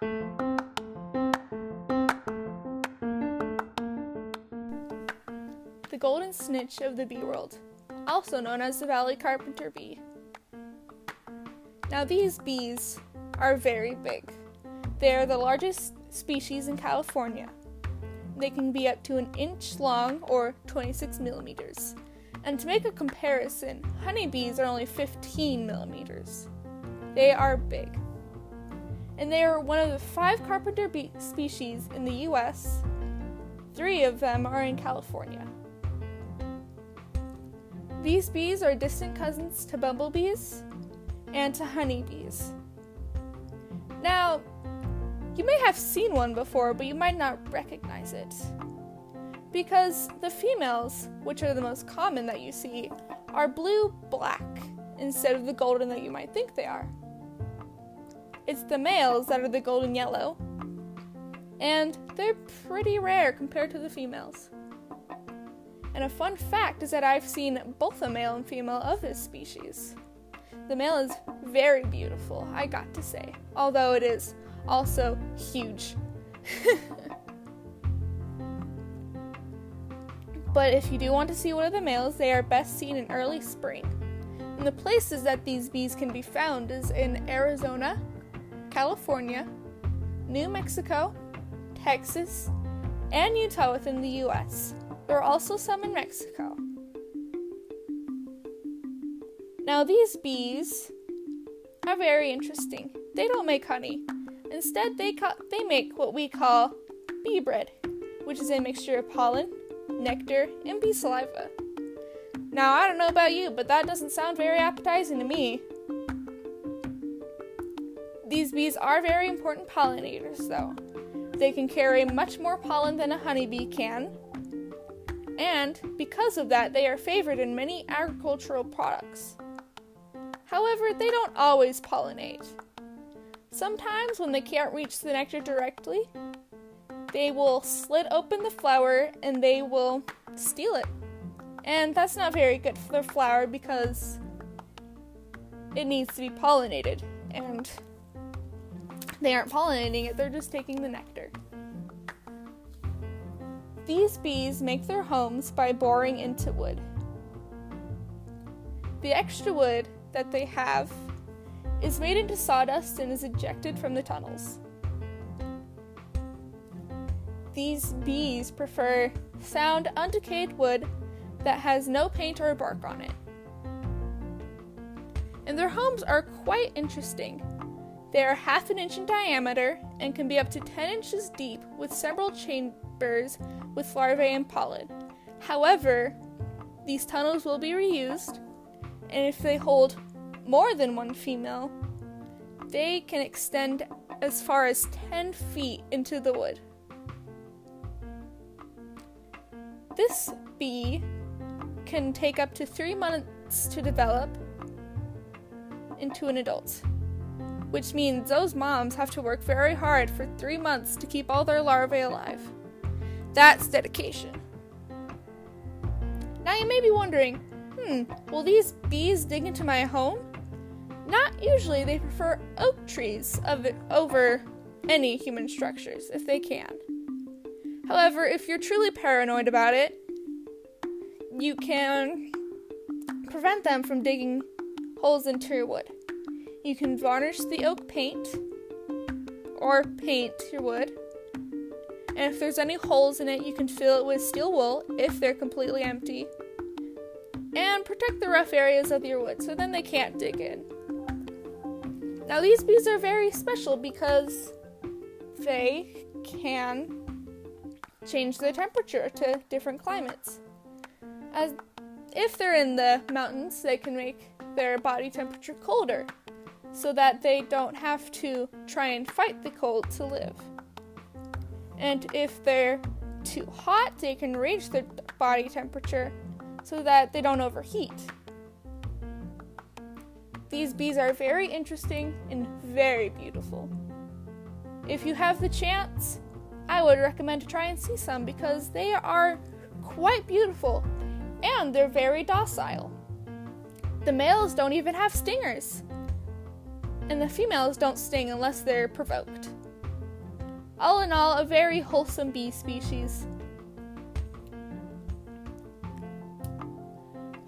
The golden snitch of the bee world, also known as the valley carpenter bee. Now, these bees are very big. They are the largest species in California. They can be up to an inch long or 26 millimeters. And to make a comparison, honeybees are only 15 millimeters. They are big. And they are one of the five carpenter bee species in the US. Three of them are in California. These bees are distant cousins to bumblebees and to honeybees. Now, you may have seen one before, but you might not recognize it. Because the females, which are the most common that you see, are blue black instead of the golden that you might think they are. It's the males that are the golden yellow, and they're pretty rare compared to the females. And a fun fact is that I've seen both a male and female of this species. The male is very beautiful, I got to say, although it is also huge. but if you do want to see one of the males, they are best seen in early spring. And the places that these bees can be found is in Arizona, California, New Mexico, Texas, and Utah within the US. There are also some in Mexico. Now, these bees are very interesting. They don't make honey. Instead, they, ca- they make what we call bee bread, which is a mixture of pollen, nectar, and bee saliva. Now, I don't know about you, but that doesn't sound very appetizing to me. These bees are very important pollinators, though. They can carry much more pollen than a honeybee can, and because of that, they are favored in many agricultural products. However, they don't always pollinate. Sometimes, when they can't reach the nectar directly, they will slit open the flower and they will steal it. And that's not very good for the flower because it needs to be pollinated. And they aren't pollinating it, they're just taking the nectar. These bees make their homes by boring into wood. The extra wood that they have is made into sawdust and is ejected from the tunnels. These bees prefer sound, undecayed wood that has no paint or bark on it. And their homes are quite interesting. They are half an inch in diameter and can be up to 10 inches deep with several chambers with larvae and pollen. However, these tunnels will be reused and if they hold more than one female, they can extend as far as 10 feet into the wood. This bee can take up to three months to develop into an adult, which means those moms have to work very hard for three months to keep all their larvae alive. That's dedication. Now you may be wondering hmm, will these bees dig into my home? Not usually, they prefer oak trees of, over any human structures if they can. However, if you're truly paranoid about it, you can prevent them from digging holes into your wood. You can varnish the oak paint or paint your wood. And if there's any holes in it, you can fill it with steel wool if they're completely empty and protect the rough areas of your wood so then they can't dig in. Now, these bees are very special because they can change their temperature to different climates. As if they're in the mountains, they can make their body temperature colder so that they don't have to try and fight the cold to live. And if they're too hot, they can raise their body temperature so that they don't overheat. These bees are very interesting and very beautiful. If you have the chance, I would recommend to try and see some because they are quite beautiful and they're very docile. The males don't even have stingers, and the females don't sting unless they're provoked. All in all, a very wholesome bee species.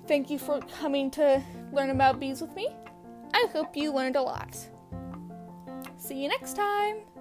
Thank you for coming to learn about bees with me. I hope you learned a lot. See you next time!